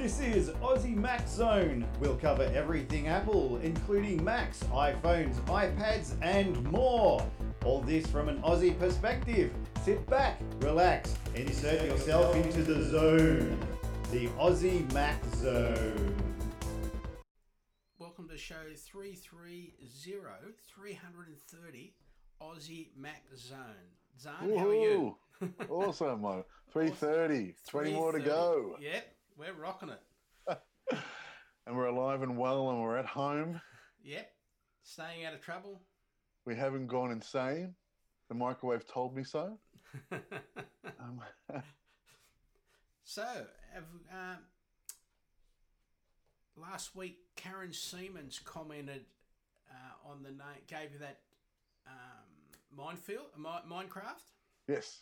This is Aussie Mac Zone. We'll cover everything Apple, including Macs, iPhones, iPads, and more. All this from an Aussie perspective. Sit back, relax, and insert yourself into the zone. The Aussie Mac Zone. Welcome to show 330 330 Aussie Mac Zone. Zone, how are you? Awesome, mate. 3.30. 20 more to go. Yep, we're rocking it. And we're alive and well and we're at home. Yep, staying out of trouble. We haven't gone insane. The microwave told me so. Um, so, have, um, last week Karen Siemens commented uh, on the name, gave you that um, minefield, mi- Minecraft. yes,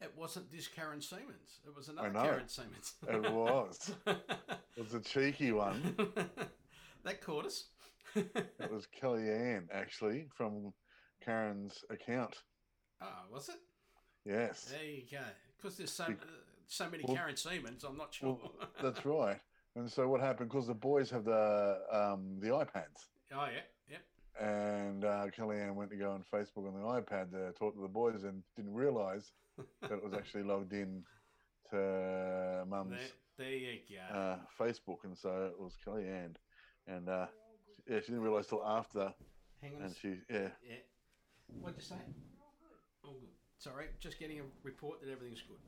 It wasn't this Karen Siemens. It was another. Karen Siemens. it was. It was a cheeky one. that caught us. It was Kellyanne, actually, from Karen's account. oh, was it? Yes. There you go. Because there's so, uh, so many well- Karen Siemens, I'm not sure. Well, that's right. And so what happened? Because the boys have the um, the iPads, oh, yeah, yep. and uh, Kellyanne went to go on Facebook on the iPad to talk to the boys, and didn't realise that was actually logged in to Mum's There, there you go. uh, Facebook, and so it was Kellyanne, and uh, yeah, she didn't realise till after, Hang on. and she yeah, yeah. What'd you say? All good. Sorry, just getting a report that everything's good.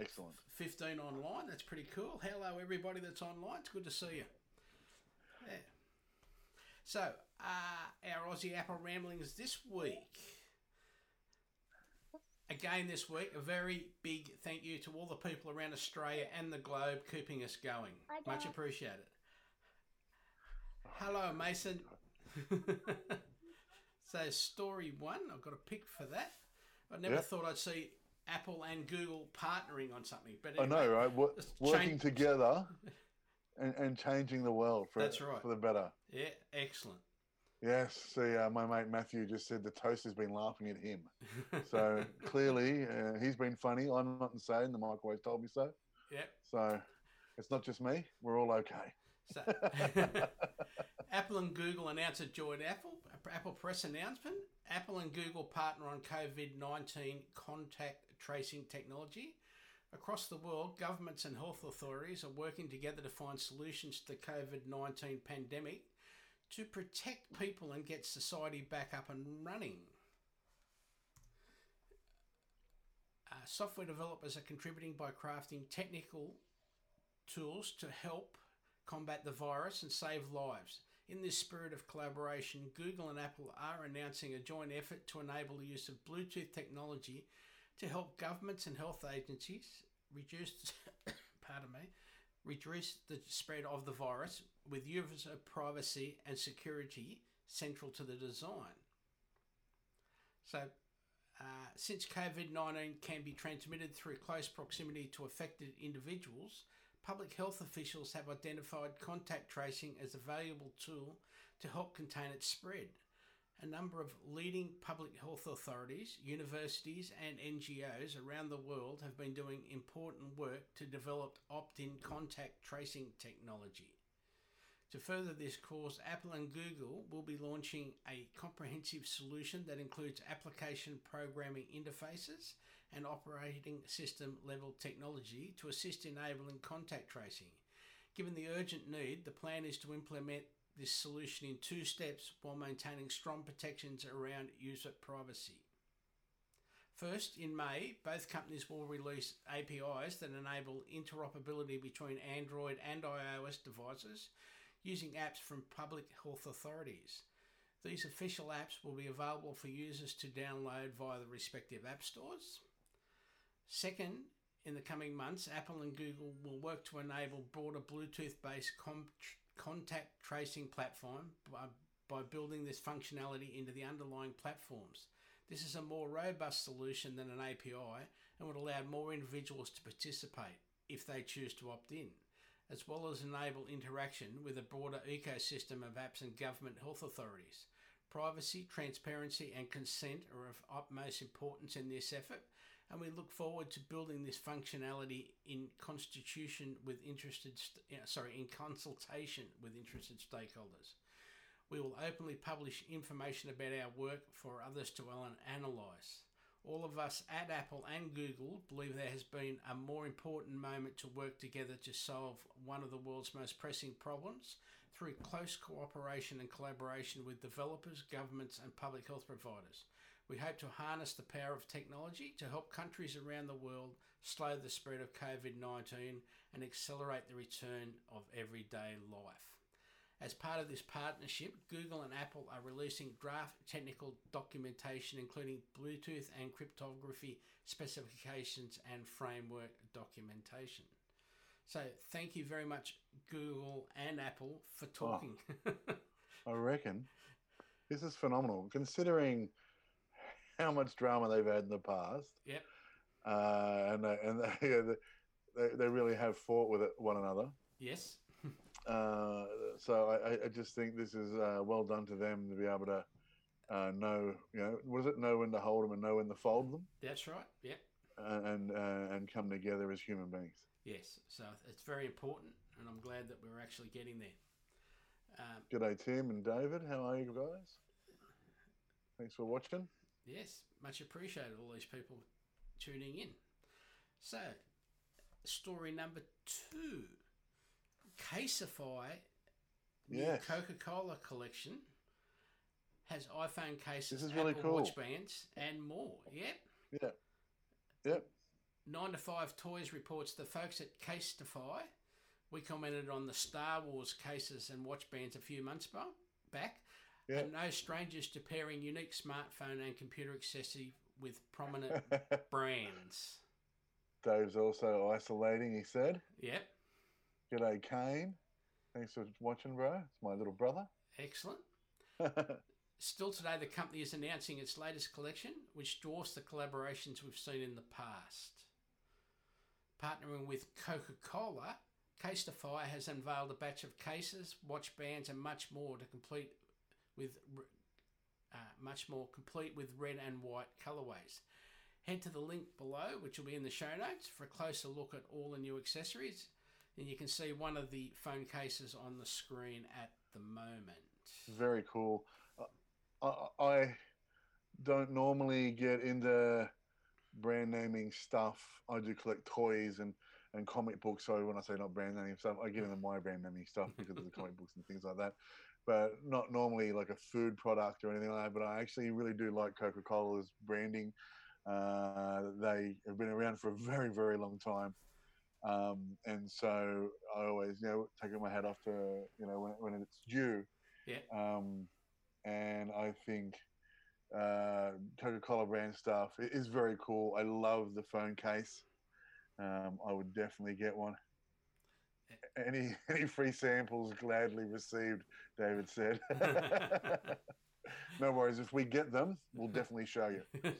excellent. 15 online, that's pretty cool. Hello, everybody that's online. It's good to see you. Yeah. So, uh, our Aussie Apple ramblings this week. Again, this week, a very big thank you to all the people around Australia and the globe keeping us going. Much appreciated. Hello, Mason. so, story one, I've got a pick for that. I never Yeah. thought I'd see Apple and Google partnering on something, but I know, right? Wo- It's working change- together and, and changing the world for That's right. for the better. Yeah, excellent. Yes, see, uh, my mate Matthew just said the toast has been laughing at him. So clearly, uh, he's been funny. I'm not insane. The microwave told me so. Yep. So it's not just me. We're all okay. So, Apple and Google announce a joint Apple Apple press announcement. Apple and Google partner on COVID nineteen contact tracing technology. Across the world, governments and health authorities are working together to find solutions to the COVID nineteen pandemic to protect people and get society back up and running. Uh, software developers are contributing by crafting technical tools to help combat the virus and save lives. In this spirit of collaboration, Google and Apple are announcing a joint effort to enable the use of Bluetooth technology to help governments and health agencies reduce pardon me, reduce the spread of the virus with user privacy and security central to the design. So uh, since COVID 19 can be transmitted through close proximity to affected individuals, public health officials have identified contact tracing as a valuable tool to help contain its spread. A number of leading public health authorities, universities, and NGOs around the world have been doing important work to develop opt in contact tracing technology. To further this cause, Apple and Google will be launching a comprehensive solution that includes application programming interfaces and operating system level technology to assist enabling contact tracing. Given the urgent need, the plan is to implement this solution in two steps while maintaining strong protections around user privacy. First, in May, both companies will release APIs that enable interoperability between Android and iOS devices using apps from public health authorities. These official apps will be available for users to download via the respective app stores. Second, in the coming months, Apple and Google will work to enable broader Bluetooth based com- contact tracing platform by, by building this functionality into the underlying platforms. This is a more robust solution than an API and would allow more individuals to participate if they choose to opt in, as well as enable interaction with a broader ecosystem of apps and government health authorities. Privacy, transparency, and consent are of utmost importance in this effort, and we look forward to building this functionality in constitution with interested st- sorry in consultation with interested stakeholders. We will openly publish information about our work for others to analyse. All of us at Apple and Google believe there has been a more important moment to work together to solve one of the world's most pressing problems through close cooperation and collaboration with developers, governments, and public health providers. We hope to harness the power of technology to help countries around the world slow the spread of COVID 19 and accelerate the return of everyday life. As part of this partnership, Google and Apple are releasing draft technical documentation, including Bluetooth and cryptography specifications and framework documentation. So, thank you very much, Google and Apple, for talking. Oh, I reckon this is phenomenal, considering how much drama they've had in the past. Yep. Uh, and they, and they, they, they really have fought with it, one another. Yes. Uh, so I, I just think this is uh, well done to them to be able to uh, know, you know, what is it? Know when to hold them and know when to fold them. That's right. Yep. And uh, and come together as human beings. Yes. So it's very important, and I'm glad that we're actually getting there. Um, G'day, Tim and David. How are you guys? Thanks for watching. Yes, much appreciated. All these people tuning in. So, story number two Casetify, yes. Coca Cola collection, has iPhone cases, this is really Apple cool. Watch bands, and more. Yep. Yeah. Yep. 9 to 5 Toys reports the folks at Casetify. We commented on the Star Wars cases and watch bands a few months back. Yeah. And no strangers to pairing unique smartphone and computer accessory with prominent brands. Dave's also isolating, he said. Yep. G'day, Kane. Thanks for watching, bro. It's my little brother. Excellent. Still today, the company is announcing its latest collection, which dwarfs the collaborations we've seen in the past. Partnering with Coca Cola, Casetify has unveiled a batch of cases, watch bands, and much more to complete with uh, much more complete with red and white colorways. Head to the link below, which will be in the show notes, for a closer look at all the new accessories. And you can see one of the phone cases on the screen at the moment. Very cool. I, I don't normally get into brand naming stuff. I do collect toys and, and comic books. So when I say not brand naming stuff, I get into my brand naming stuff because of the comic books and things like that. But not normally like a food product or anything like that. But I actually really do like Coca Cola's branding. Uh, they have been around for a very, very long time. Um, and so I always, you know, taking my hat off to, you know, when, when it's due. Yeah. Um, and I think uh, Coca Cola brand stuff is very cool. I love the phone case. Um, I would definitely get one. Any any free samples gladly received, David said. no worries. If we get them, we'll definitely show you.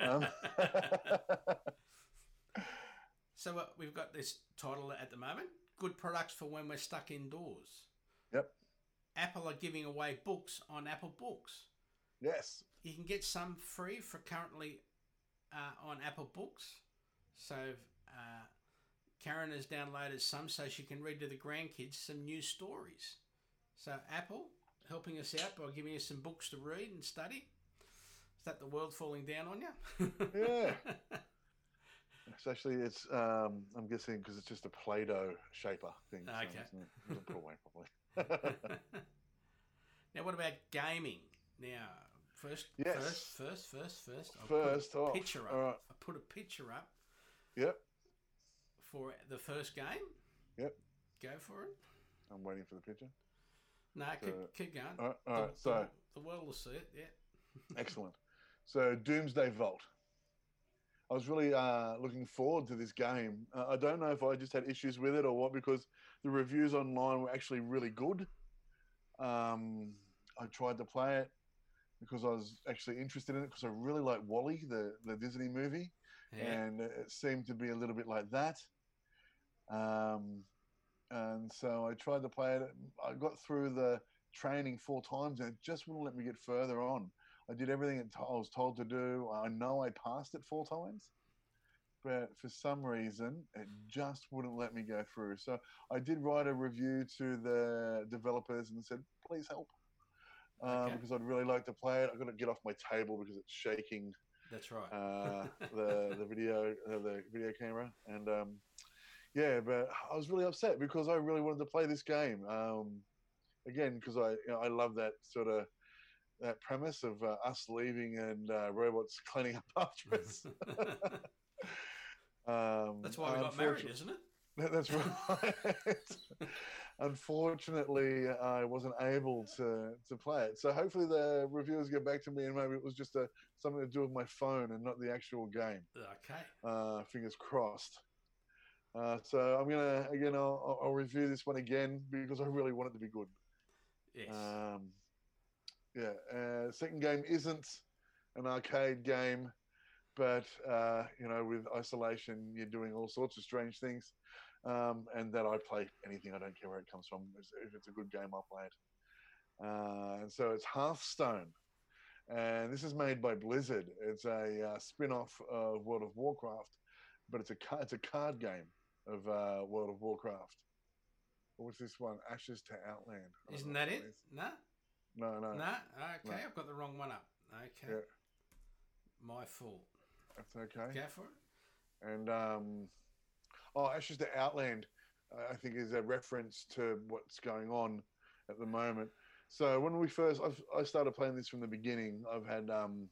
Um, so uh, we've got this title at the moment Good Products for When We're Stuck Indoors. Yep. Apple are giving away books on Apple Books. Yes. You can get some free for currently uh, on Apple Books. So uh, Karen has downloaded some so she can read to the grandkids some new stories. So Apple helping us out by giving us some books to read and study. Is that the world falling down on you? yeah. It's actually it's um, I'm guessing because it's just a Play-Doh shaper thing. Okay. So it doesn't put away properly. now, what about gaming? Now, first, Yes. first, first, first, first. I'll First put a off, picture up. right. I put a picture up Yep. for the first game. Yep. Go for it. I'm waiting for the picture. No, keep, Uh, keep going. all right, all the, so- the, the world will see it. Yeah. Excellent. So Doomsday Vault. I was really uh, looking forward to this game. Uh, I don't know if I just had issues with it or what, because the reviews online were actually really good. Um, I tried to play it because I was actually interested in it because I really like WALL-E, the the Disney movie, Yeah. and it seemed to be a little bit like that. Um, and so I tried to play it. I got through the training four times, and it just wouldn't let me get further on. I did everything I was told to do. I know I passed it four times, but for some reason, it just wouldn't let me go through. So I did write a review to the developers and said, please help. Um, Okay. Because I'd really like to play it. I've got to get off my table because it's shaking That's right. uh, the the video uh, the video camera and um, yeah but I was really upset because I really wanted to play this game um, again because I you know, I love that sort of that premise of uh, us leaving and uh, robots cleaning up after us. um, That's why we got married, isn't it? That's right. Unfortunately, I wasn't able to to play it. So hopefully the reviewers get back to me and maybe it was just a something to do with my phone and not the actual game. Okay. Uh, fingers crossed. Uh, so I'm gonna again I'll, I'll- I'll review this one again because I really want it to be good. Yes. Um, yeah, uh, second game isn't an arcade game, but uh, you know, with isolation, you're doing all sorts of strange things. Um, and that I play anything. I don't care where it comes from. If it's a good game, I'll play it. Uh, and so it's Hearthstone, and this is made by Blizzard. It's a uh, spin-off of World of Warcraft, but it's a it's a card game of uh, World of Warcraft. What was this one? Ashes to Outland. Isn't that it? is. No? No, no? Okay, No. I've got the wrong one up. Okay. Yeah. My fault. that's okay. Go for it. And um, oh, Ashes to Outland, uh, I think is a reference to what's going on at the moment. So when we first, I've, I started playing this from the beginning. I've had um,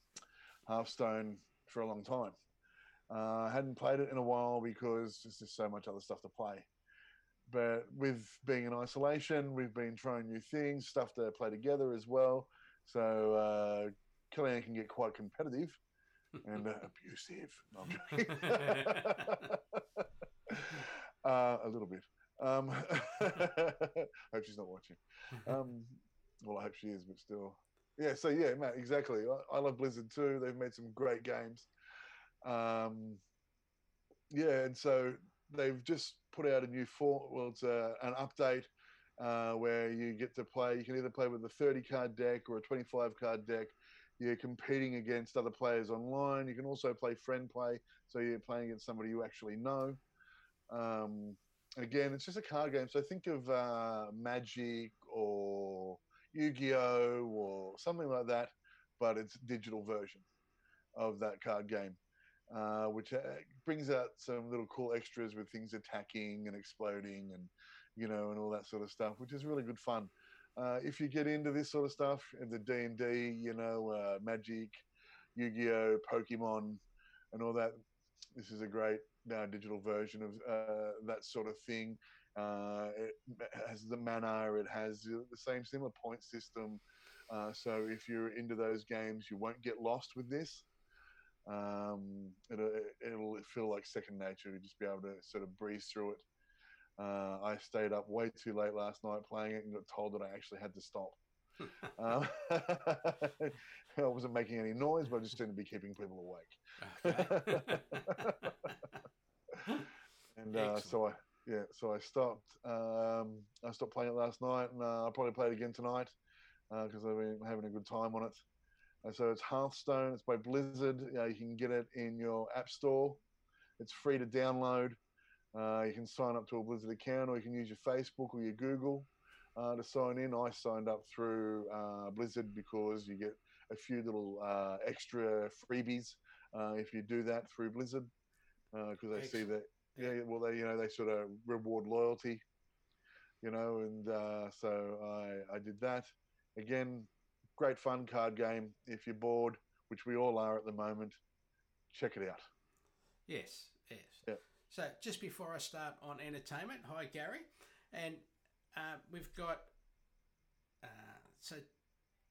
Hearthstone for a long time. Uh, I hadn't played it in a while because there's just so much other stuff to play. But with being in isolation, we've been trying new things, stuff to play together as well. So uh, Kellyanne can get quite competitive and uh, abusive. No, I'm joking. uh, a little bit. Um, hope she's not watching. Um, well, I hope she is, but still. Yeah, so yeah, Matt, exactly. I, I love Blizzard too. They've made some great games. Um, yeah, and so they've just put out a new form. Well, it's a, an update uh, where you get to play. You can either play with a 30 card deck or a 25 card deck. You're competing against other players online. You can also play friend play, so you're playing against somebody you actually know. Um, again, it's just a card game. So think of uh, Magic or Yu-Gi-Oh or something like that, but it's digital version of that card game, uh, which uh, brings out some little cool extras with things attacking and exploding and you know and all that sort of stuff, which is really good fun. Uh, if you get into this sort of stuff, in the D and D, you know, uh, Magic, Yu-Gi-Oh, Pokemon, and all that, this is a great uh, digital version of uh, that sort of thing. Uh, it has the mana, it has the same similar point system. So if you're into those games, you won't get lost with this. Um, it'll, it'll feel like second nature. You just be able to sort of breeze through it. Uh, I stayed up way too late last night playing it and got told that I actually had to stop. um, I wasn't making any noise, but I just seemed to be keeping people awake. Okay. and uh, so I yeah, so I stopped. Um, I stopped playing it last night, and uh, I'll probably play it again tonight because I've been having a good time on it. Uh, so it's Hearthstone. It's by Blizzard. Uh, you can get it in your app store. It's free to download. Uh, you can sign up to a Blizzard account, or you can use your Facebook or your Google uh, to sign in. I signed up through uh, Blizzard because you get a few little uh, extra freebies uh, if you do that through Blizzard because they see that yeah, yeah, well, they you know they sort of reward loyalty, you know, and uh, so I I did that again. Great fun card game. If you're bored, which we all are at the moment, check it out. Yes, yes. Yeah. So just before I start on entertainment, hi Gary, and uh, we've got uh, so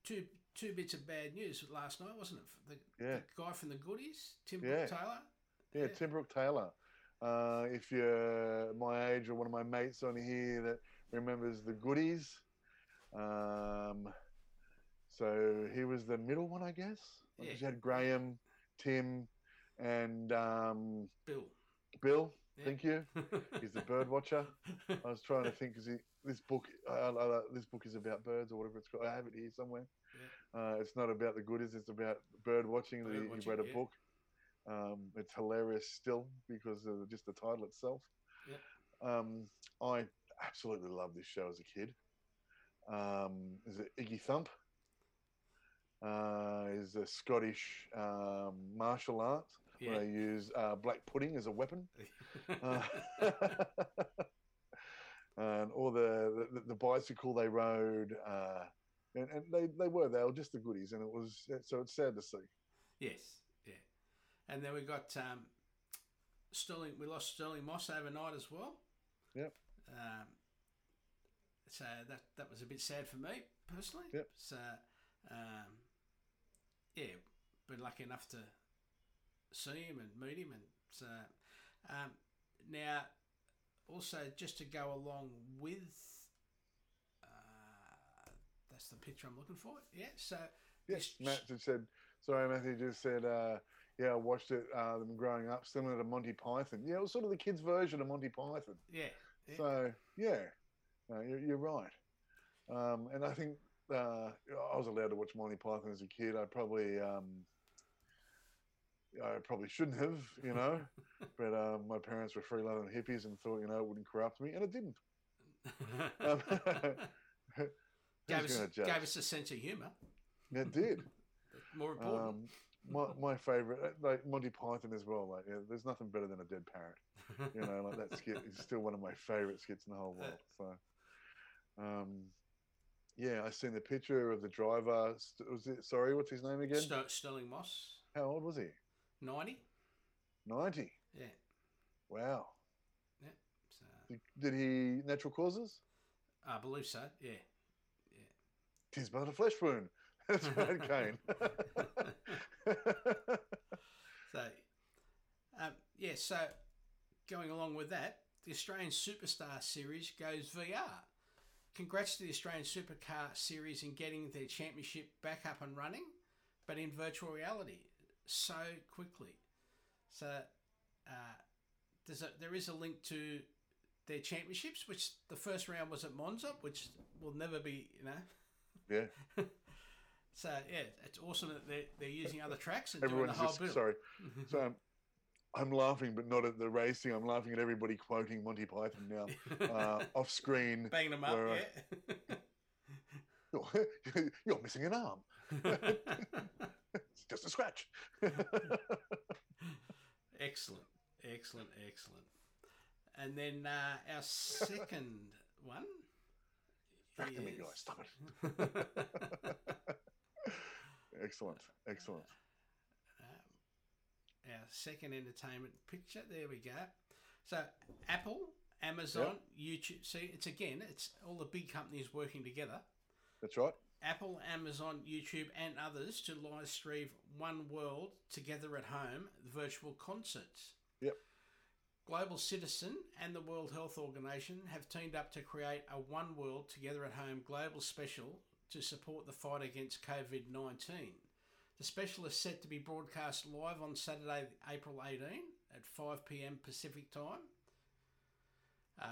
two two bits of bad news last night, wasn't it? The, Yeah. the guy from the Goodies, Tim Yeah. Brooke Taylor. Yeah, Yeah. Tim Brooke Taylor. Uh, if you're my age or one of my mates on here that remembers the goodies, um, so he was the middle one, I guess. Yeah. You had Graham, Tim, and um, Bill. Bill. Yeah. Thank you. He's the bird watcher. I was trying to think because this book, uh, this book is about birds or whatever it's called. I have it here somewhere. Uh, it's not about the goodies. It's about bird watching. Bird he, he watching, read a yeah. book. Um, it's hilarious still because of just the title itself. Yep. Um, I absolutely loved this show as a kid. Um, is it Ecky Thump? Uh, is a Scottish um, martial art Yeah. where they use uh, black pudding as a weapon. Uh, and all the, the the bicycle they rode, uh, and, and they, they were they were just the goodies, and it was so it's sad to see. Yes, yeah. And then we got um, Stirling. We lost Stirling Moss overnight as well. Yep. Um, so that that was a bit sad for me personally. Yep. So, um, yeah, been lucky enough to see him and meet him, and so um, now also just to go along with. Uh, that's the picture I'm looking for. Yeah. So Yes, Matt just said. Sorry, Matthew just said. Uh, yeah, I watched it. Uh, them growing up, similar to Monty Python. Yeah, it was sort of the kids' version of Monty Python. Yeah. yeah. So yeah, no, you're, you're right. Um, and I think uh, I was allowed to watch Monty Python as a kid. I probably um, I probably shouldn't have, you know. but uh, my parents were freeloading hippies and thought, you know, it wouldn't corrupt me, and it didn't. Um, gave, us, gave us a sense of humour. It did. More important. Um, my my favorite, uh, like Monty Python as well. Like, yeah, there's nothing better than a dead parrot. You know, like that skit is still one of my favorite skits in the whole world. So, um, yeah, I seen the picture of the driver. Was it? Sorry, what's his name again? Ster- Stirling Moss, How old was he? 90. Ninety. Yeah. Wow. So, Did, did he natural causes? I believe so. Yeah. Tis but a flesh wound. That's right, Kane. So, um, yeah, so going along with that, the Australian Superstar Series goes VR. Congrats to the Australian Supercar Series in getting their championship back up and running, but in virtual reality so quickly. So, uh, there's a, there is a link to their championships, which the first round was at Monza, which will never be, you know. yeah. So yeah, it's awesome that they're, they're using other tracks and doing the whole just bill. sorry. So I'm, I'm laughing, but not at the racing. I'm laughing at everybody quoting Monty Python now, uh, off screen. Banging them up, I- yeah. You're, you're missing an arm. It's just a scratch. excellent, excellent, excellent. And then uh, our second one. Me, is- guys. Stop it. excellent. Excellent. Our second entertainment picture. There we go. So Apple, Amazon, YouTube. See, it's again, it's all the big companies working together. That's right. Apple, Amazon, YouTube, and others to live stream One World Together at Home virtual concerts. Yep. Global Citizen and the World Health Organization have teamed up to create a One World Together at Home global special to support the fight against COVID 19. The special is set to be broadcast live on Saturday, April 18 at 5 pm Pacific time. Uh,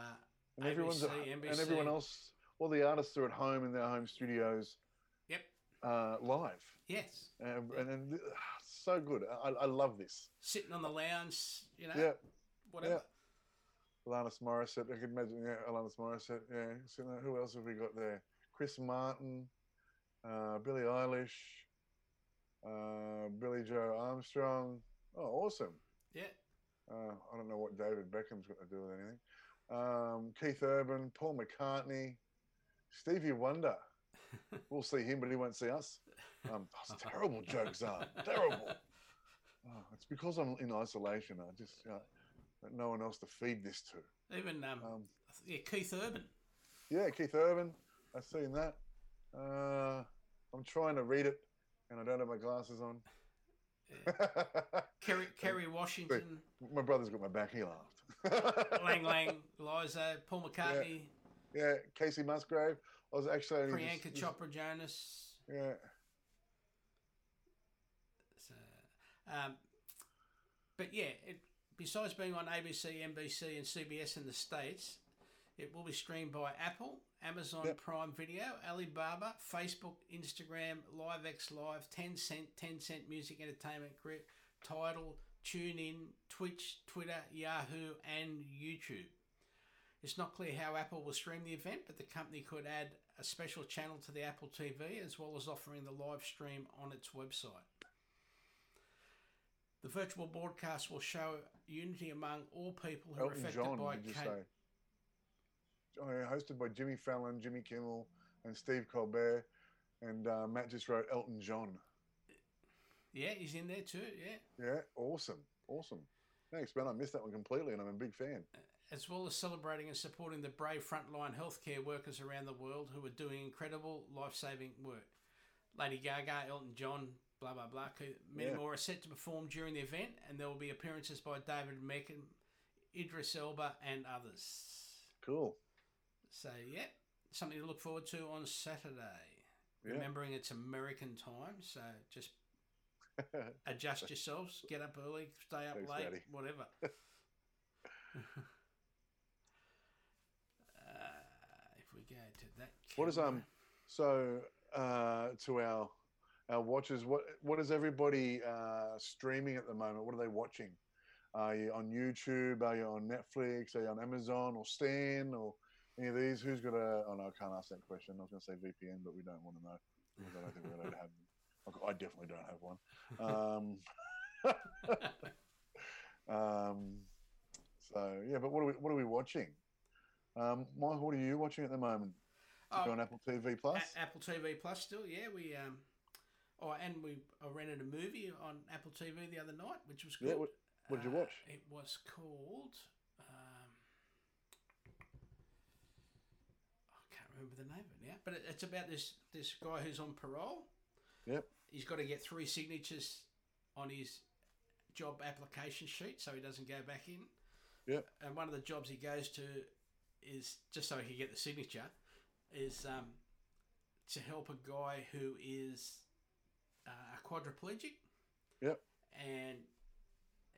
And everyone's at, ABC, and everyone else, all the artists are at home in their home studios. Yep. Uh, live, yes. and and, and uh, so good. I, I love this. Sitting on the lounge, you know, Yeah. whatever. Alanis Morissette. I could imagine. Yeah, Alanis Morissette. Yeah. So who else have we got there? Chris Martin, uh, Billie Eilish, uh, Billie Joe Armstrong. Oh, awesome. Yeah. Uh, I don't know what David Beckham's got to do with anything. Um, Keith Urban, Paul McCartney, Stevie Wonder. We'll see him, but he won't see us. Um, those terrible jokes are terrible. Oh, it's because I'm in isolation. I just got no one else to feed this to. Even um, Um, yeah, Keith Urban. yeah, Keith Urban. I've seen that. Uh, I'm trying to read it, and I don't have my glasses on. Kerry, Kerry Washington, my brother's got my back. He laughed. Lang Lang, Liza, Paul McCartney, Yeah, Kacey Musgrave. I was actually only just- Priyanka Chopra Jonas. Yeah, So, um, but yeah, it, besides being on ABC, NBC, and CBS in the States, it will be streamed by Apple, Amazon Yep. Prime Video, Alibaba, Facebook, Instagram, LiveX Live, Tencent, Tencent Music Entertainment Group, Tidal, TuneIn, Twitch, Twitter, Yahoo, and YouTube. It's not clear how Apple will stream the event, but the company could add a special channel to the Apple TV as well as offering the live stream on its website. The virtual broadcast will show unity among all people who are affected John, by did you ca- say? Oh, yeah, hosted by Jimmy Fallon, Jimmy Kimmel, and Steve Colbert. And uh, Matt just wrote Elton John. Yeah, he's in there too. Yeah, Yeah, awesome. Awesome. Thanks, man. I missed that one completely, and I'm a big fan. as well as celebrating and supporting the brave frontline healthcare workers around the world who are doing incredible life-saving work. Lady Gaga, Elton John, blah blah blah. Many Yeah. more are set to perform during the event, and there will be appearances by David Beckham, Idris Elba, and others. Cool. So yeah, something to look forward to on Saturday. Yeah. Remembering it's American time, so just adjust yourselves. Get up early, stay up Thanks, late, Daddy. whatever. uh, if we go to that, What is um? So uh, to our our watchers, what what is everybody uh, streaming at the moment? What are they watching? Are you on YouTube? Are you on Netflix? Are you on Amazon or Stan or any of these? Who's got a? Oh no, I can't ask that question. I was going to say VPN, but we don't want to know. I don't think we're to have. I definitely don't have one. Um, um, so yeah, but what are we what are we watching? Um, Michael, what are you watching at the moment? Oh, on Apple TV Plus? A- Apple TV Plus still, yeah. We um, oh, and we I rented a movie on Apple TV the other night, which was good. Yeah, what- what did you Uh, watch? It was called. Um, I can't remember the name of it now, but it, it's about this this guy who's on parole. Yep. He's got to get three signatures on his job application sheet so he doesn't go back in. Yep. And one of the jobs he goes to is just so he can get the signature is um, to help a guy who is uh, a quadriplegic. Yep. And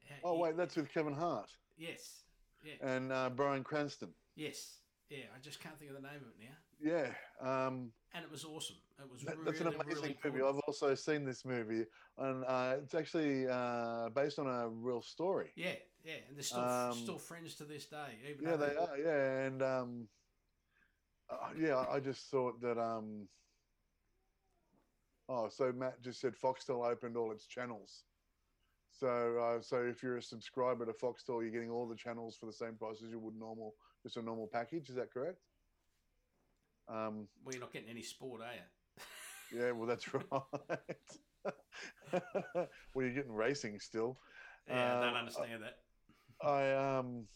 uh, Oh he- wait, that's with Kevin Hart yes, yeah, and uh, Bryan Cranston. yes, yeah. I just can't think of the name of it now. Yeah, um, And it was awesome. It was that- really, that's an amazing really movie. good. I've also seen this movie, and uh, it's actually uh, based on a real story. Yeah, yeah, and they're still Um, still friends to this day. Even Yeah, they are. Yeah, and um, uh, yeah, I just thought that. Um, oh, so Matt just said Foxtel opened all its channels. So, uh, so if you're a subscriber to Foxtel, you're getting all the channels for the same price as you would normal, just a normal package. Is that correct? Um, Well, you're not getting any sport, are you? yeah, well, that's right. well, you're getting racing still. Yeah, I don't Um, understand that. I um,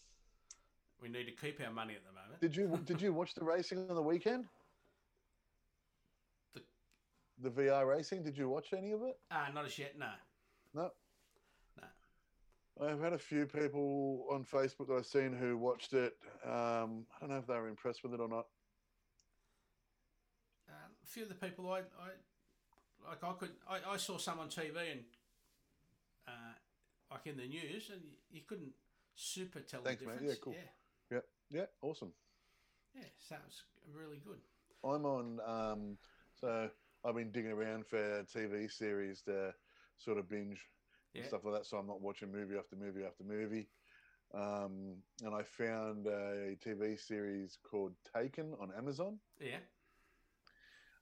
We need to keep our money at the moment. Did you did you watch the racing on the weekend? The- The VR racing. Did you watch any of it? Ah, not as yet. No. No. No. I've had a few people on Facebook that I've seen who watched it. Um, I don't know if they were impressed with it or not. Few of the people I, I like, I could, I, I saw some on TV and uh, like in the news, and you, you couldn't super tell Thanks, the mate. difference. Yeah, cool. Yeah, Yeah, awesome. yeah. sounds really good. I'm on. Um, so I've been digging around for TV series to sort of binge Yeah. and stuff like that. So I'm not watching movie after movie after movie. Um, and I found a TV series called Taken on Amazon. Yeah.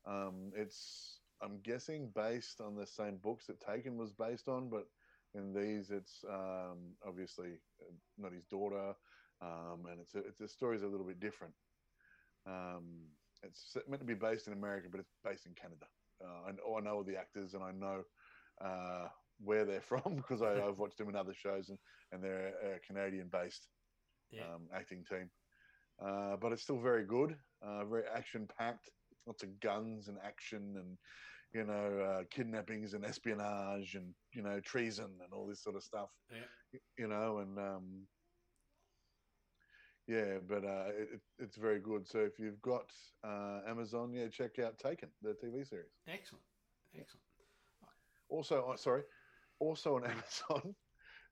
Um, it's I'm guessing based on the same books that Taken was based on, but in these it's um, obviously uh, not his daughter, um, and it's a, it's the story's a little bit different. Um, it's meant to be based in America, but it's based in Canada. Uh, and oh, I know all the actors, and I know uh, where they're from because I, I've watched them in other shows, and, and they're a Canadian-based Yeah. um, acting team. Uh, but it's still very good, uh, very action-packed. Lots of guns and action, and you know, uh, kidnappings and espionage, and you know, treason and all this sort of stuff. Yeah. You know, and um, yeah, but uh, it, it- it's very good. So if you've got uh, Amazon, yeah, check out Taken, the TV series. Excellent. Excellent. Also, oh, sorry, also on Amazon,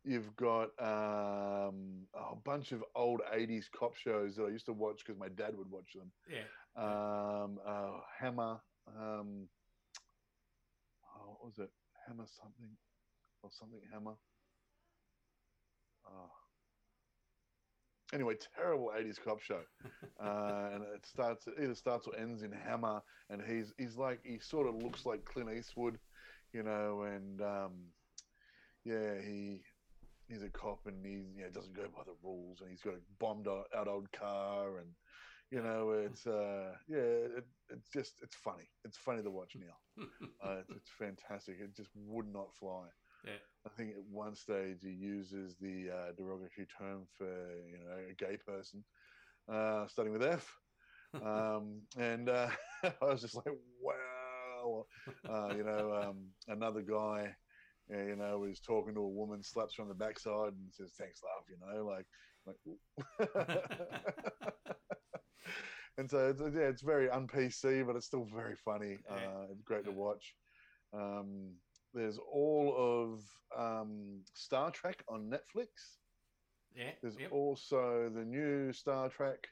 you've got um, a bunch of old '80s cop shows that I used to watch because my dad would watch them. Yeah. Um, uh, Hammer, um, oh, what was it? Hammer something or something Hammer. oh. Anyway, terrible '80s cop show, uh, and it starts it either starts or ends in Hammer, and he's he's like he sort of looks like Clint Eastwood, you know, and um, yeah, he he's a cop and he you know, doesn't go by the rules, and he's got a bombed out, out old car, and you know, it's uh, yeah, it, it's just it's funny. It's funny to watch now. uh, it's, it's fantastic. It just would not fly. Yeah. I think at one stage he uses the uh, derogatory term for you know a gay person, uh, starting with F, um, and uh, I was just like, wow, uh, you know, um, another guy, you know, is talking to a woman, slaps her on the backside, and says, "Thanks, love," you know, like, like. And so it's, yeah, it's very un PC, but it's still very funny. Uh, it's great to watch. Um, there's all of um, Star Trek on Netflix. Yeah. There's yep. also the new Star Trek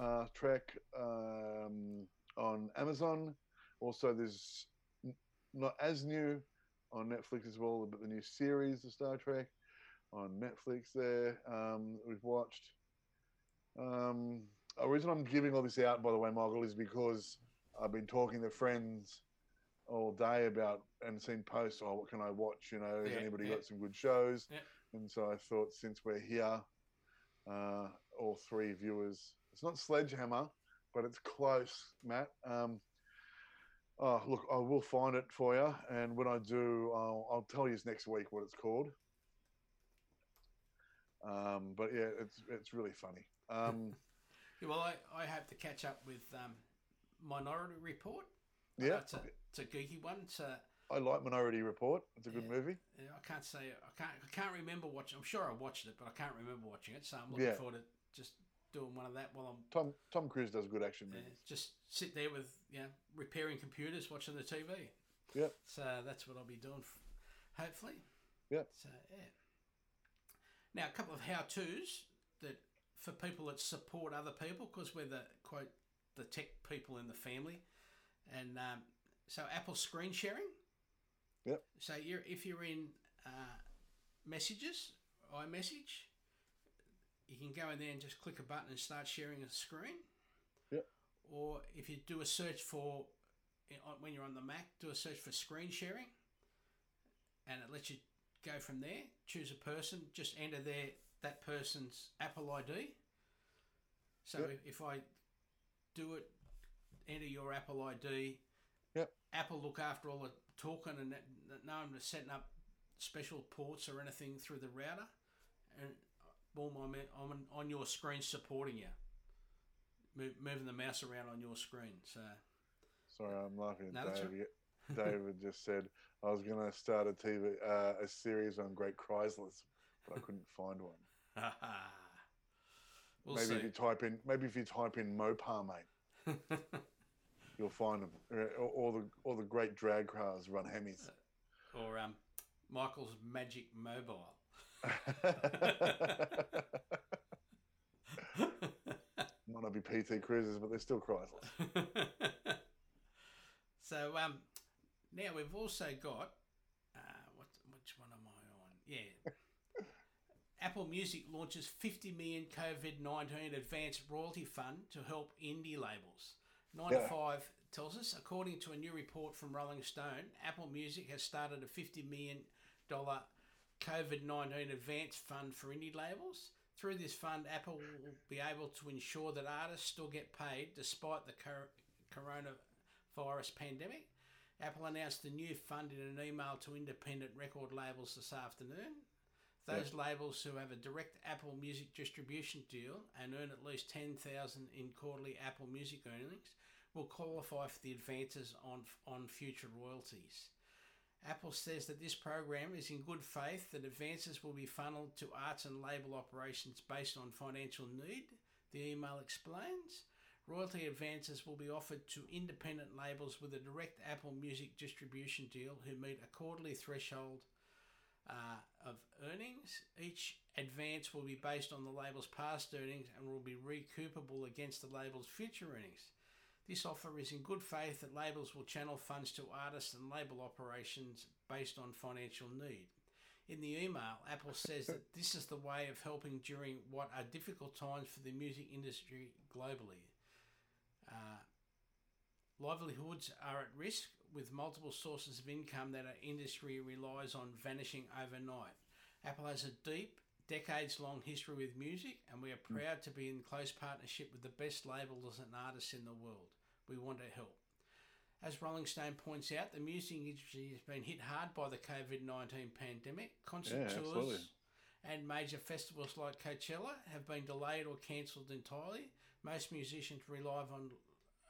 uh, Trek um, on Amazon. Also, there's not as new on Netflix as well, but the new series of Star Trek on Netflix there um, we've watched. Um, the reason I'm giving all this out, by the way, Michael, is because I've been talking to friends all day about and seen posts. Oh, what can I watch? You know, has Yeah, anybody yeah. got some good shows? Yeah. And so I thought, since we're here, uh, all three viewers, it's not Sledgehammer, but it's close, Matt. Um, oh, look, I will find it for you, and when I do, I'll, I'll tell you next week what it's called. Um, but yeah, it's it's really funny. Um, Yeah, well, I, I hope to catch up with um, Minority Report. Yeah, It's a, it's a geeky one. It's a, I like Minority Report. It's a good Yeah. movie. Yeah, I can't say I can't I can't remember watching. I'm sure I watched it, but I can't remember watching it. So I'm looking Yeah. forward to just doing one of that while I'm Tom Tom Cruise does good action movies. just sit there with you know repairing computers, watching the TV. Yep. So that's what I'll be doing, hopefully. Yep. So yeah. Now a couple of how tos that for people that support other people because we're the quote the tech people in the family, and um, so Apple screen sharing. Yep. So you're if you're in uh, messages, iMessage, you can go in there and just click a button and start sharing a screen. Yep. Or if you do a search for when you're on the Mac, do a search for screen sharing, and it lets you go from there. Choose a person, just enter their that person's Apple ID. So Yep. if, I do it, enter your Apple ID. Yep. Apple look after all the talking and that, no one is setting up special ports or anything through the router, and boom, I'm, in- I'm on- your screen supporting you, Move, moving the mouse around on your screen. So Sorry, I'm laughing No, at that's David. David just said I was going to start a TV uh, a series on Great Chryslers, but I couldn't find one. we'll maybe see. if you type in maybe if you type in Mopar, mate, you'll find them. Uh, All, all the all the great drag cars run Hemis. or um, Michael's Magic Mobile. Might not be PT Cruisers, but they're still Chrysler. so um, now we've also got uh, what? Which one am I on? Yeah. Apple Music launches 50 million COVID 19 advance royalty fund to help indie labels. 95 Yeah. tells us, according to a new report from Rolling Stone, Apple Music has started a $50 million COVID 19 advance fund for indie labels. Through this fund, Apple will be able to ensure that artists still get paid despite the cor- coronavirus pandemic. Apple announced the new fund in an email to independent record labels this afternoon. Those labels who have a direct Apple Music distribution deal and earn at least 10,000 in quarterly Apple Music earnings will qualify for the advances on on future royalties. Apple says that this program is in good faith that advances will be funneled to arts and label operations based on financial need. The email explains. Royalty advances will be offered to independent labels with a direct Apple Music distribution deal who meet a quarterly threshold uh, of earnings. Each advance will be based on the label's past earnings and will be recoupable against the label's future earnings. This offer is in good faith that labels will channel funds to artists and label operations based on financial need. In the email, Apple says that this is the way of helping during what are difficult times for the music industry globally. Uh, livelihoods are at risk with multiple sources of income that our industry relies on vanishing overnight. Apple has a deep, decades long history with music, and we are hmm. proud to be in close partnership with the best labels and artists in the world. We want to help. As Rolling Stone points out, the music industry has been hit hard by the COVID 19 pandemic. Concert Yeah, tours absolutely. and major festivals like Coachella have been delayed or cancelled entirely. Most musicians rely on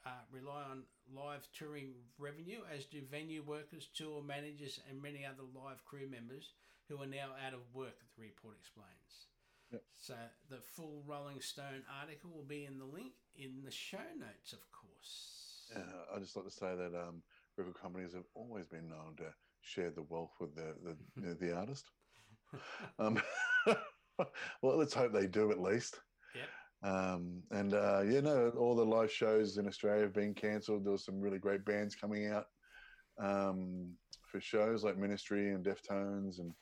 uh, rely on live touring revenue, as do venue workers, tour managers, and many other live crew members who are now out of work. The report explains. Yep. So the full Rolling Stone article will be in the link in the show notes, of course. Yeah, I just like to say that um, record companies have always been known to share the wealth with the the, the, the artist. Um, well, let's hope they do at least. Um, and uh, you know, all the live shows in Australia have been cancelled. There was some really great bands coming out um, for shows like Ministry and Deftones and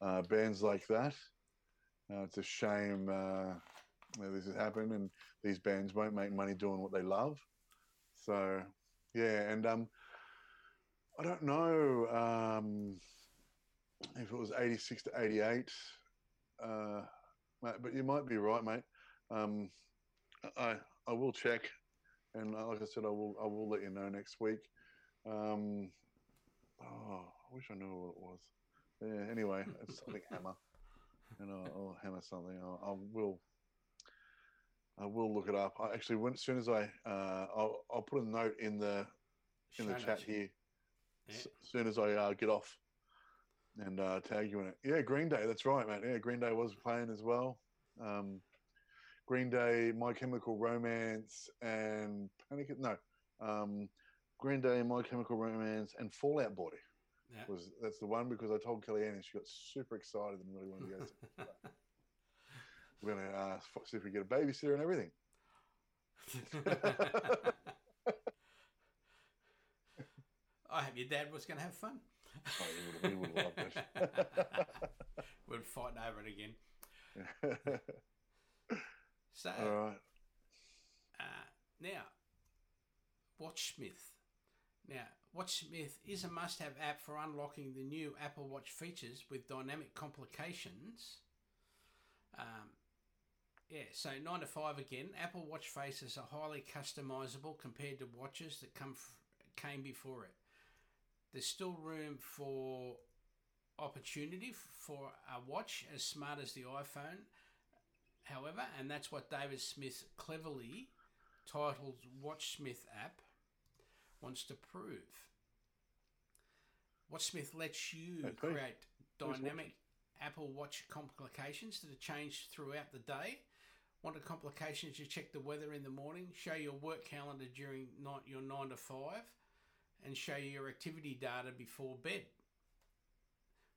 uh, bands like that. Uh, it's a shame uh, this has happened, and these bands won't make money doing what they love. So, yeah, and um, I don't know um, if it was 86 to 88, uh, but you might be right, mate. Um, I I will check, and uh, like I said, I will I will let you know next week. Um, oh, I wish I knew what it was. Yeah. Anyway, it's something hammer, and I'll, I'll hammer something. I'll, I will. I will look it up. I actually, when, as soon as I, uh, I'll, I'll put a note in the in the chat here. Yeah. S- as soon as I uh, get off, and uh, tag you in it. Yeah, Green Day. That's right, mate. Yeah, Green Day was playing as well. Um, Green Day, My Chemical Romance, and Panic. No, um, Green Day, My Chemical Romance, and Fall Out Boy Yeah. was that's the one because I told Kellyanne and she got super excited and really wanted to go. To We're gonna uh, see if we get a babysitter and everything. I hope your dad was going to have fun. Oh, he would, he would love it. We're fighting over it again. So All right. uh, now, WatchSmith. Now, WatchSmith is a must-have app for unlocking the new Apple Watch features with dynamic complications. Um, yeah, so nine to five again. Apple Watch faces are highly customizable compared to watches that come f- came before it. There's still room for opportunity f- for a watch as smart as the iPhone, however, and that's what David Smith cleverly titled WatchSmith app wants to prove. WatchSmith lets you Okay. create dynamic Apple Watch complications that are changed throughout the day. Want a complication to check the weather in the morning, show your work calendar during night, your 9 to 5, and show you your activity data before bed.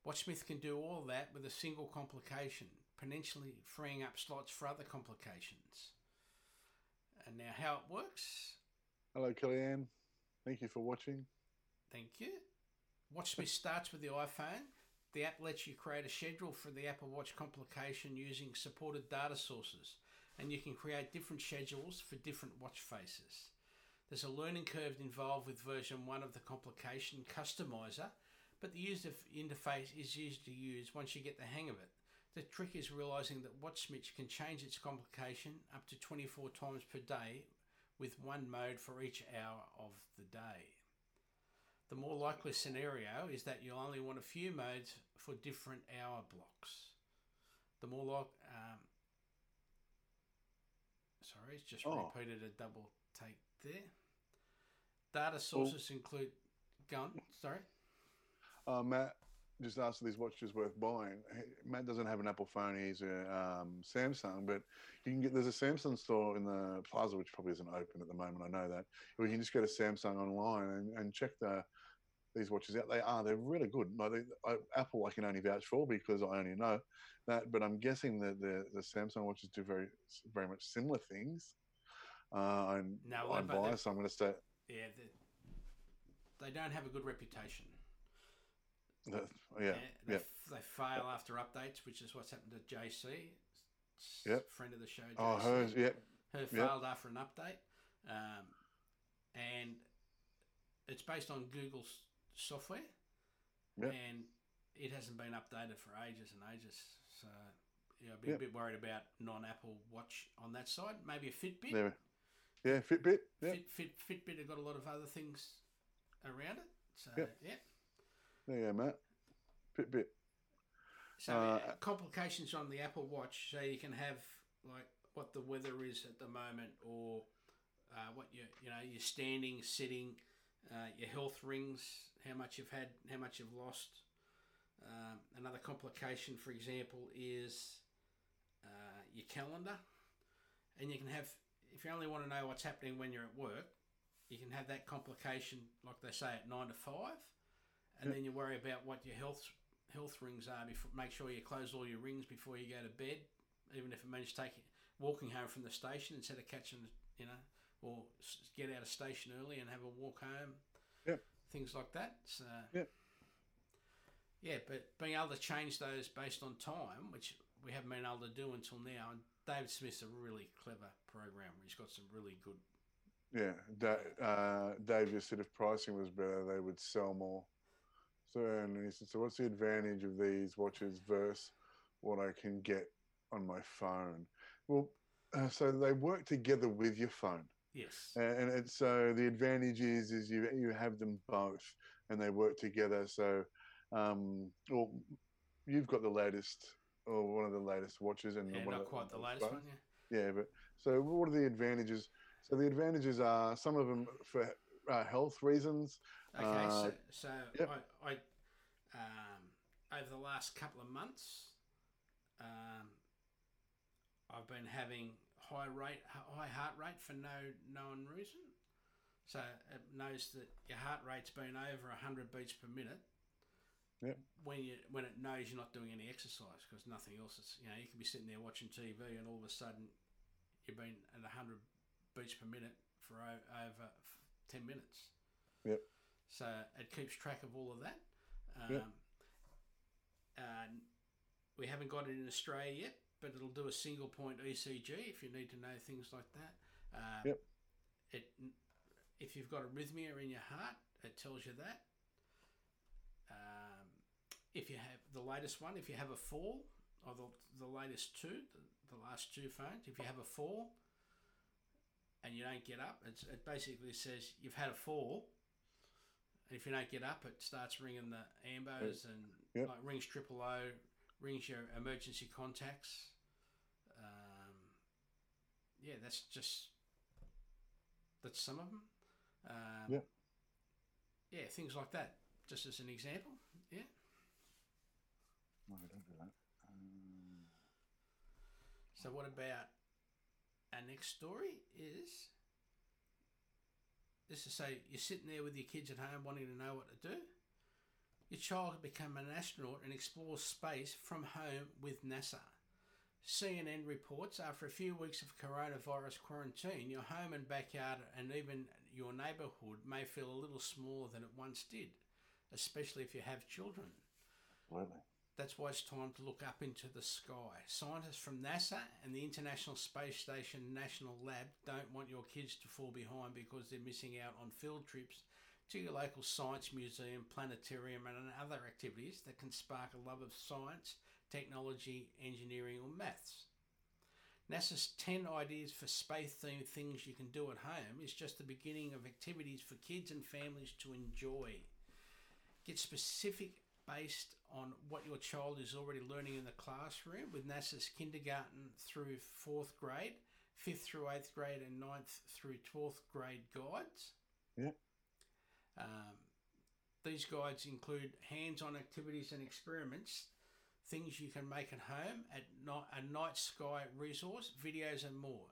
WatchSmith can do all that with a single complication, potentially freeing up slots for other complications. And now, how it works, Hello, Kellyanne. Thank you for watching. Thank you. WatchSmith starts with the iPhone. The app lets you create a schedule for the Apple Watch complication using supported data sources, and you can create different schedules for different watch faces. There's a learning curve involved with version 1 of the complication customizer, but the user interface is easy to use once you get the hang of it. The trick is realizing that WatchSmith can change its complication up to 24 times per day with one mode for each hour of the day. The more likely scenario is that you'll only want a few modes for different hour blocks. The more like, um, sorry, it's just Oh. repeated a double take there. Data sources include, go on, sorry. Uh, Matt just asked if these watches worth buying. Matt doesn't have an Apple phone; he's a um, Samsung. But you can get there's a Samsung store in the plaza, which probably isn't open at the moment. I know that. Or you can just go to Samsung online and, and check the these watches out. They are they're really good. Like they, I, Apple, I can only vouch for because I only know that. But I'm guessing that the the Samsung watches do very very much similar things. Uh, and No, I but they- buy, so I'm going to stay. Yeah, they don't have a good reputation. That, yeah, they, yeah. they fail after updates, which is what's happened to JC. Yep. Friend of the show. Oh, hers, yeah. Her Yep. failed after an update, um, and it's based on Google's software, Yep. and it hasn't been updated for ages and ages. So yeah, I'd be Yep. a bit worried about non-Apple Watch on that side. Maybe a Fitbit. There. Yeah, Fitbit. Yeah, Fit, Fit, Fitbit have got a lot of other things around it. So Yep. yeah. There you go, Matt. So Uh, uh, complications on the Apple Watch, so you can have like what the weather is at the moment, or uh, what you you know your standing, sitting, uh, your health rings, how much you've had, how much you've lost. Um, another complication, for example, is uh, your calendar, and you can have if you only want to know what's happening when you're at work, you can have that complication, like they say, at nine to five, and then you worry about what your health health rings are. Before, make sure you close all your rings before you go to bed, even if it means taking walking home from the station instead of catching, you know, or get out of station early and have a walk home. Yep. Things like that. So. Yep. Yeah, but being able to change those based on time, which we haven't been able to do until now, and David Smith's a really clever programmer. He's got some really good. Yeah, da- uh, Dave just said if pricing was better, they would sell more. So, and he said, so what's the advantage of these watches versus what I can get on my phone? Well, uh, so they work together with your phone, Yes. and, and so the advantage is is you you have them both, and they work together. So, um, well, you've got the latest or one of the latest watches, and yeah, one not of the, quite the both. latest one. Yeah. Yeah, but so what are the advantages? So the advantages are some of them for uh, health reasons. Okay, Uh, so, so yep. I, I um, over the last couple of months, um, I've been having high rate, high heart rate for no known reason. So it knows that your heart rate's been over hundred beats per minute. Yep. When you when it knows you're not doing any exercise because nothing else is you know you can be sitting there watching TV and all of a sudden you've been at hundred beats per minute for over f- ten minutes. Yep. So it keeps track of all of that. Um, Yep. and we haven't got it in Australia yet, but it'll do a single point ECG if you need to know things like that. Um, Yep. It if you've got arrhythmia in your heart, it tells you that. Um, if you have the latest one, if you have a fall, or the, the latest two, the, the last two phones, if you have a fall and you don't get up, it's, it basically says you've had a fall. And if you don't get up, it starts ringing the ambos and Yep. like rings triple O, rings your emergency contacts. Um, yeah, that's just that's some of them. Um, Yep. Yeah, things like that. Just as an example. Yeah. No, don't do that. Um, So what about our next story is this is say you're sitting there with your kids at home wanting to know what to do. Your child can become an astronaut and explore space from home with NASA. CNN reports after a few weeks of coronavirus quarantine, your home and backyard and even your neighbourhood may feel a little smaller than it once did, especially if you have children. absolutely. That's why it's time to look up into the sky. Scientists from NASA and the International Space Station National Lab don't want your kids to fall behind because they're missing out on field trips to your local science museum, planetarium, and other activities that can spark a love of science, technology, engineering, or maths. NASA's 10 ideas for space themed things you can do at home is just the beginning of activities for kids and families to enjoy. Get specific based on what your child is already learning in the classroom with NASA's kindergarten through fourth grade, fifth through eighth grade, and ninth through 12th grade guides. Yeah. Um, these guides include hands on activities and experiments, things you can make at home, at night, a night sky resource, videos, and more.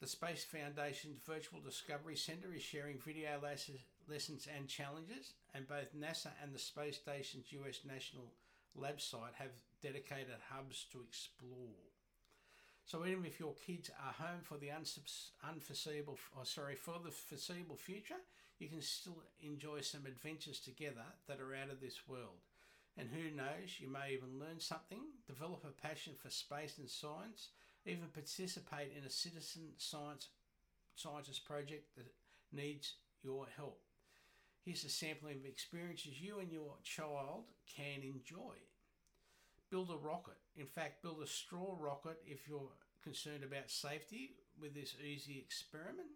The Space Foundation's Virtual Discovery Centre is sharing video lessons, lessons and challenges, and both NASA and the Space Station's US National Lab site have dedicated hubs to explore. So even if your kids are home for the unforeseeable, or oh, sorry, for the foreseeable future, you can still enjoy some adventures together that are out of this world. And who knows, you may even learn something, develop a passion for space and science, even participate in a citizen science scientist project that needs your help. Here's a sampling of experiences you and your child can enjoy. Build a rocket. In fact, build a straw rocket if you're concerned about safety with this easy experiment.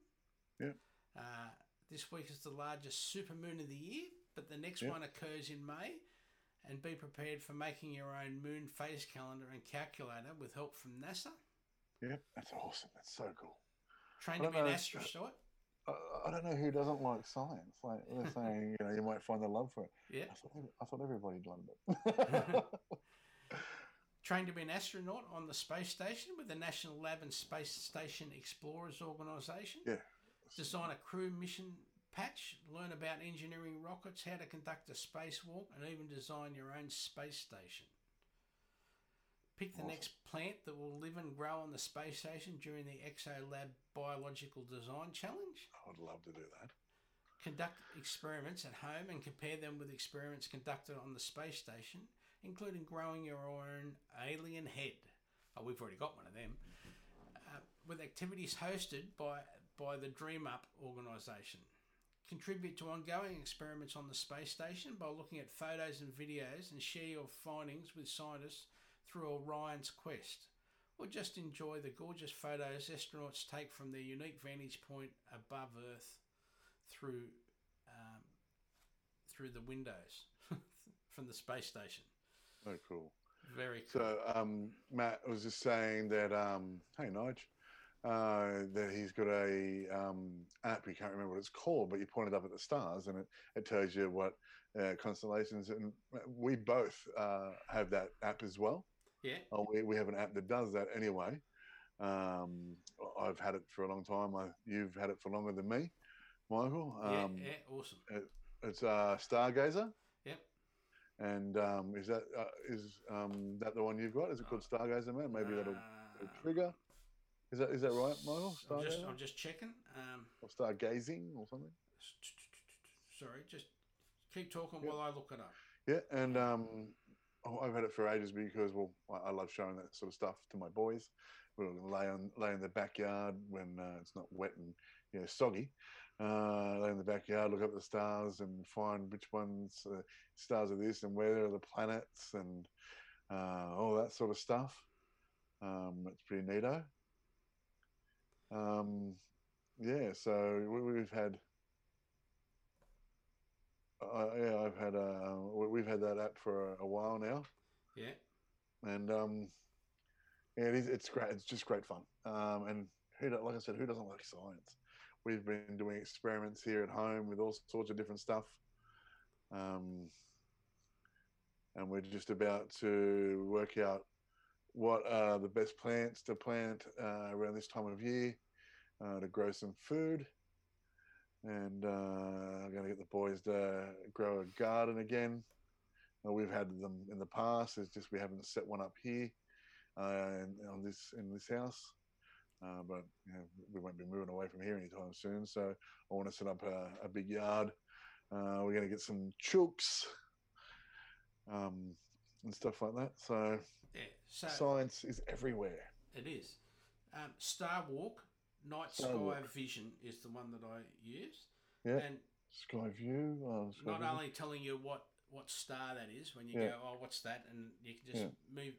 Yeah. Uh, this week is the largest supermoon of the year, but the next Yeah. one occurs in May. And be prepared for making your own moon phase calendar and calculator with help from NASA. Yeah, that's awesome. That's so cool. Train to be an know, astro, Stuart. I, I don't know who doesn't like science. Like they're saying, you know, you might find the love for it. Yeah. I thought, I thought everybody loved it. Trained to be an astronaut on the space station with the National Lab and Space Station Explorers Organisation. yeah. Design a crew mission patch, learn about engineering rockets, how to conduct a spacewalk, and even design your own space station. Pick the Awesome. next plant that will live and grow on the space station during the ExoLab Biological Design Challenge. I would love to do that. Conduct experiments at home and compare them with experiments conducted on the space station, including growing your own alien head. Oh, we've already got one of them. Uh, with activities hosted by, by the Dream Up organisation. Contribute to ongoing experiments on the space station by looking at photos and videos and share your findings with scientists through Orion's Quest. Or just enjoy the gorgeous photos astronauts take from their unique vantage point above Earth through um, through the windows from the space station. Oh, cool. Very cool. So um, Matt was just saying that, um, hey, Nige, uh, that he's got a um, app. You can't remember what it's called, but you pointed up at the stars, and it, it tells you what uh, constellations. And we both uh, have that app as well. Yeah, Oh, we, we have an app that does that anyway. Um, I've had it for a long time. I, you've had it for longer than me, Michael. yeah, Um, yeah, awesome. It's uh, Stargazer. Yep. And um, is that uh, is um, that the one you've got? Is it called Stargazer, man? Maybe that'll Uh, trigger. Is that is that right, Michael? I'm just, Stargazer I'm just checking. Um, or stargazing or something? sorry, just keep talking Yep. while I look it up. Yeah, and um, oh, I've had it for ages because well, I I love showing that sort of stuff to my boys. We'll lay on lay in the backyard when uh, it's not wet and you know soggy. Uh, lay in the backyard, look up at the stars, and find which ones uh, stars are this and where are the planets and uh, all that sort of stuff. Um, it's pretty neato. Um, yeah, so we, we've had. Uh, yeah, I've had uh, we- we've had that app for a, a while now, Yeah, and um, yeah, it is. It's great. It's just great fun. Um, and who, like I said, who doesn't like science? We've been doing experiments here at home with all sorts of different stuff, um, and we're just about to work out what are the best plants to plant uh, around this time of year uh, to grow some food. And uh, I'm going to get the boys to grow a garden again. Uh, we've had them in the past. It's just we haven't set one up here uh, in, on this in this house. Uh, but you know, we won't be moving away from here anytime soon. So I want to set up a, a big yard. Uh, we're going to get some chooks um, and stuff like that. So yeah. So science is everywhere. it is. Um, Star Walk Night Sky. Vision is the one that I use, Yeah. and Sky View. Oh, Sky not only telling you what what star that is when you Yeah. go, oh, what's that, and you can just move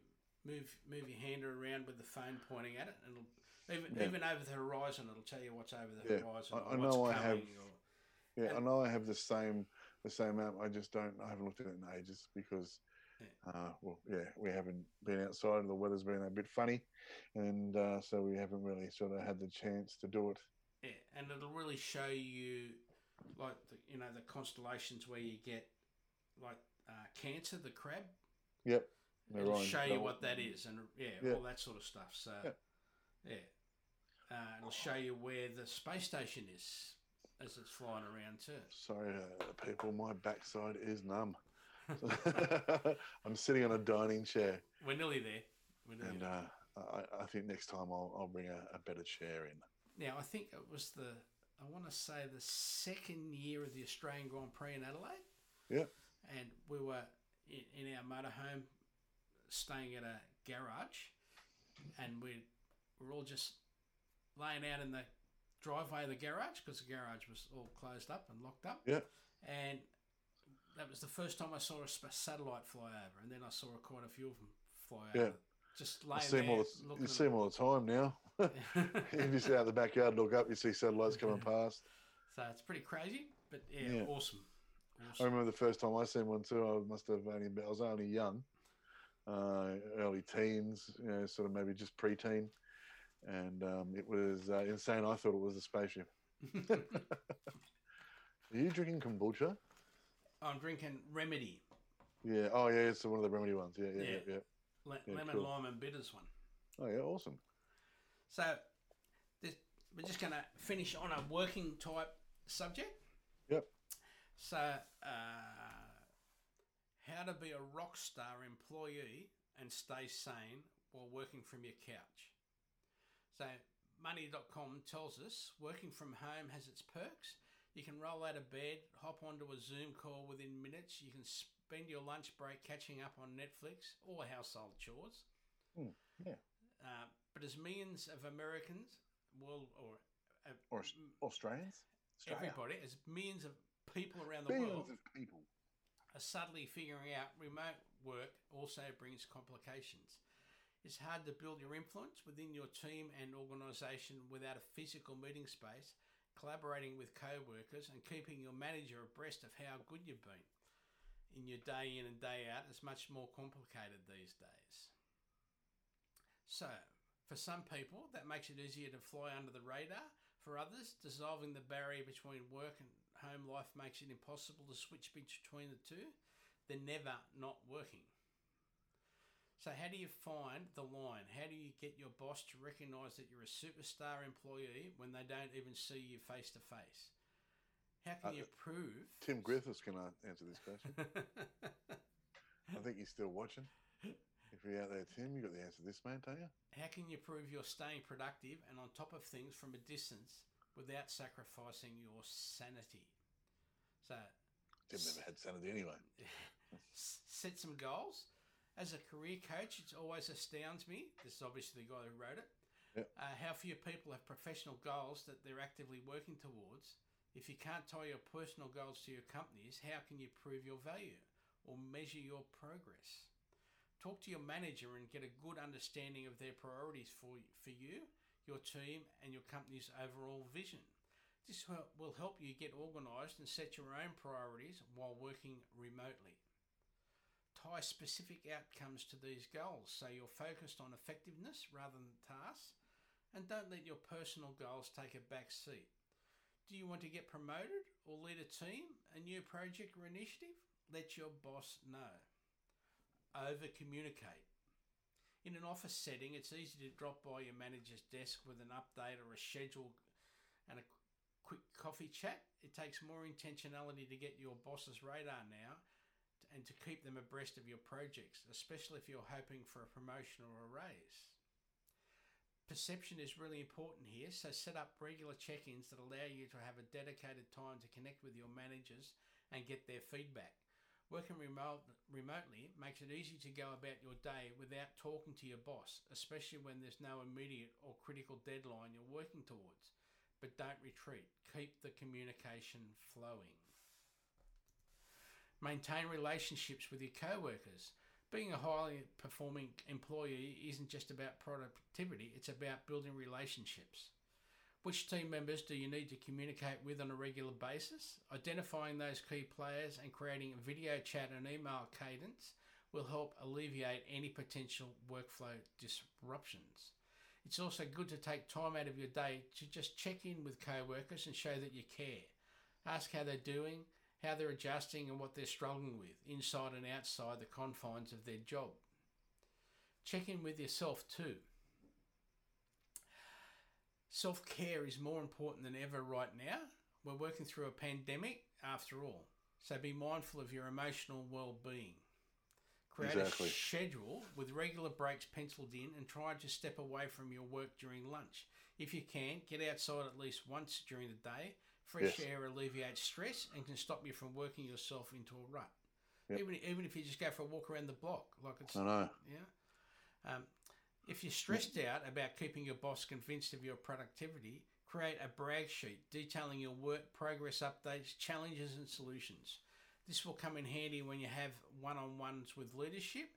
move move your hand around with the phone pointing at it, and it'll, even Yeah. even over the horizon, it'll tell you what's over the Yeah. horizon. I- I what's know I have- or- Yeah, I know I have the same the same app. I just don't. I haven't looked at it in ages because, Yeah. Uh, well, yeah, we haven't been outside. And the weather's been a bit funny, and uh, so we haven't really sort of had the chance to do it. Yeah, and it'll really show you, like the, you know, the constellations where you get like uh, Cancer, the crab. Yep. It'll show you what that is, and yeah, Yeah. all that sort of stuff. So, Yeah. yeah, uh, it'll show you where the space station is as it's flying around too. Sorry, uh, people, my backside is numb. I'm sitting on a dining chair, We're nearly there. We're nearly and uh, I, I think next time I'll, I'll bring a, a better chair in. Now, I think it was the, I want to say the second year of the Australian Grand Prix in Adelaide. Yeah. And we were in, in our motorhome, staying at a garage, and we were all just laying out in the driveway of the garage because the garage was all closed up and locked up. Yeah. And that was the first time I saw a satellite fly over, and then I saw quite a few of them fly Yeah. over. Just You laying see there, all. The, you see them all the time now. if you sit out the backyard, look up, you see satellites coming past. So it's pretty crazy, but yeah, Yeah. awesome. I remember the first time I seen one too. I must have only been, I was only young, uh, early teens, you know, sort of maybe just preteen, and um, it was uh, insane. I thought it was a spaceship. Are you drinking kombucha? I'm drinking Remedy, Yeah. Oh yeah, it's one of the remedy ones. Yeah, yeah, yeah. Yeah. yeah. le- Yeah, lemon, cool. lime, and bitters one. Oh yeah, awesome. So this, we're just going to finish on a working type subject. Yep. So, uh, how to be a rock star employee and stay sane while working from your couch. So, money.com tells us working from home has its perks. You can roll out of bed, hop onto a Zoom call within minutes. You can spend your lunch break catching up on Netflix or household chores. Hmm, yeah. Uh, but as millions of Americans, well, or uh, Or Australians. Australia. everybody, as millions of people around the Billions world of people. are subtly figuring out remote work also brings complications. It's hard to build your influence within your team and organisation without a physical meeting space, collaborating with co workers, and keeping your manager abreast of how good you've been in your day in and day out is much more complicated these days. So, for some people, that makes it easier to fly under the radar. For others, dissolving the barrier between work and home life makes it impossible to switch between the two. They're never not working. So, how do you find the line? How do you get your boss to recognise that you're a superstar employee when they don't even see you face to face? How can Uh, you prove? Tim Griffiths can answer this question. I think he's still watching. If you're out there, Tim, you got the answer to this, man, don't you? How can you prove you're staying productive and on top of things from a distance without sacrificing your sanity? So, Tim never had sanity anyway. set some goals. As a career coach, it always astounds me. This is obviously the guy who wrote it. Yep. Uh, how few people have professional goals that they're actively working towards. If you can't tie your personal goals to your company's, how can you prove your value or measure your progress? Talk to your manager and get a good understanding of their priorities for, for you, your team, and your company's overall vision. This will will help you get organised and set your own priorities while working remotely. Tie specific outcomes to these goals so you're focused on effectiveness rather than tasks, and don't let your personal goals take a back seat. Do you want to get promoted or lead a team, a new project or initiative? Let your boss know. Over communicate. In an office setting, it's easy to drop by your manager's desk with an update or a schedule and a quick coffee chat. It takes more intentionality to get your boss's radar now and to keep them abreast of your projects, especially if you're hoping for a promotion or a raise. Perception is really important here, so set up regular check ins that allow you to have a dedicated time to connect with your managers and get their feedback. Working remote, remotely makes it easy to go about your day without talking to your boss, especially when there's no immediate or critical deadline you're working towards. But don't retreat, keep the communication flowing. Maintain relationships with your co workers. Being a highly performing employee isn't just about productivity, it's about building relationships. Which team members do you need to communicate with on a regular basis? Identifying those key players and creating a video chat and email cadence will help alleviate any potential workflow disruptions. It's also good to take time out of your day to just check in with co workers and show that you care. Ask how they're doing, how they're adjusting, and what they're struggling with, inside and outside the confines of their job. Check in with yourself too. Self care is more important than ever right now. We're working through a pandemic after all, so be mindful of your emotional well being. Create Exactly. a schedule with regular breaks penciled in and try to step away from your work during lunch. If you can, get outside at least once during the day. Fresh Yes. air alleviates stress and can stop you from working yourself into a rut. Yep. Even even if you just go for a walk around the block, like it's I know. yeah. Um, if you're stressed out about keeping your boss convinced of your productivity, create a brag sheet detailing your work progress updates, challenges, and solutions. This will come in handy when you have one on ones with leadership,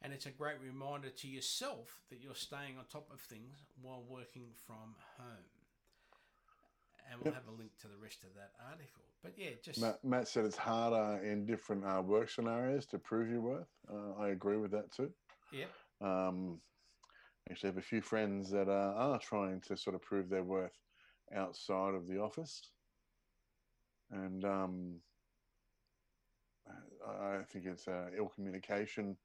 and it's a great reminder to yourself that you're staying on top of things while working from home. And we'll Yep. have a link to the rest of that article. But yeah, just Matt, Matt said it's harder in different uh, work scenarios to prove your worth. Uh, I agree with that too. yep, Um, actually, have a few friends that uh, are trying to sort of prove their worth outside of the office, and um, I I think it's uh, ill communication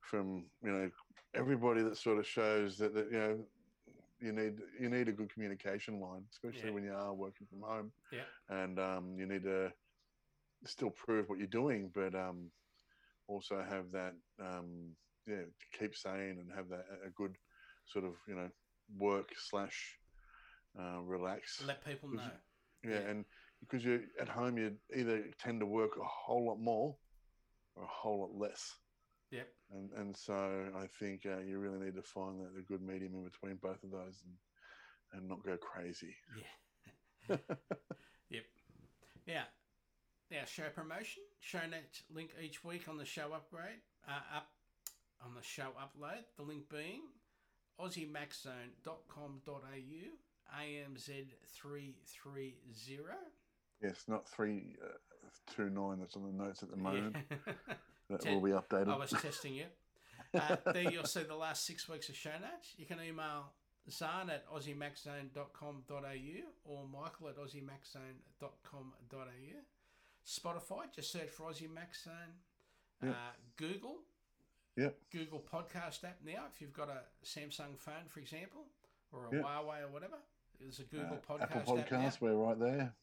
from you know everybody that sort of shows that, that you know you need you need a good communication line, especially Yeah. when you are working from home, Yeah. and um, you need to still prove what you're doing, but um, also have that um, yeah to keep sane and have that a good sort of you know work slash uh, relax let people know. Yeah, yeah. and because you're at home you either tend to work a whole lot more or a whole lot less Yep. and and so I think uh, you really need to find that a good medium in between both of those and and not go crazy Yeah. Yep. Now, now show promotion. Show notes link each week on the show upgrade. Uh, up on the show upload. The link being aussiemaxzone.com.au AMZ330. yes not 329 uh, that's on the notes at the moment Yeah. that Ten- will be updated I was testing you. Uh, there you'll see the last six weeks of show notes. You can email Zahn at aussiemaxzone.com.au or Michael at aussiemaxzone.com.au. Spotify, just search for Aussie Max Zone. Yep. Uh, Google, Yep. Google Podcast app now. If you've got a Samsung phone, for example, or a Yep. Huawei or whatever, there's a Google Uh, Podcast Apple app. Podcast we're right there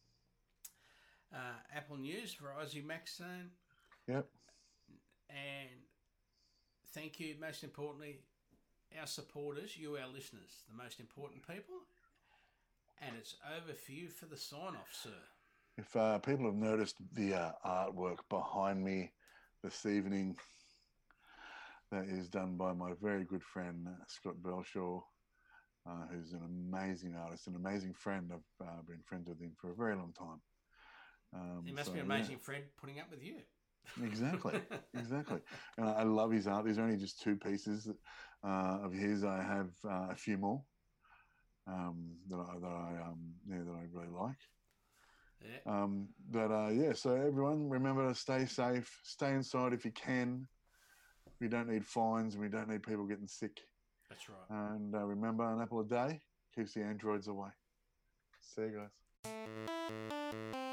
Uh, Apple News for Aussie Max Zone. yep And thank you, most importantly, our supporters, you, our listeners, the most important people. And it's over for you for the sign off, sir. If uh, people have noticed the uh, artwork behind me this evening, that is done by my very good friend uh, Scott Belshaw, uh, who's an amazing artist, an amazing friend. I've uh, been friends with him for a very long time. Um, He must so, be an yeah, amazing friend putting up with you. Exactly, exactly. And I love his art. There's only just two pieces uh, of his. I have uh, a few more um, that I that I um, yeah, that I really like. Yeah. Um, but uh, yeah, so everyone remember to stay safe, stay inside if you can. We don't need fines, and we don't need people getting sick. That's right. And uh, remember, an apple a day keeps the androids away. See you guys.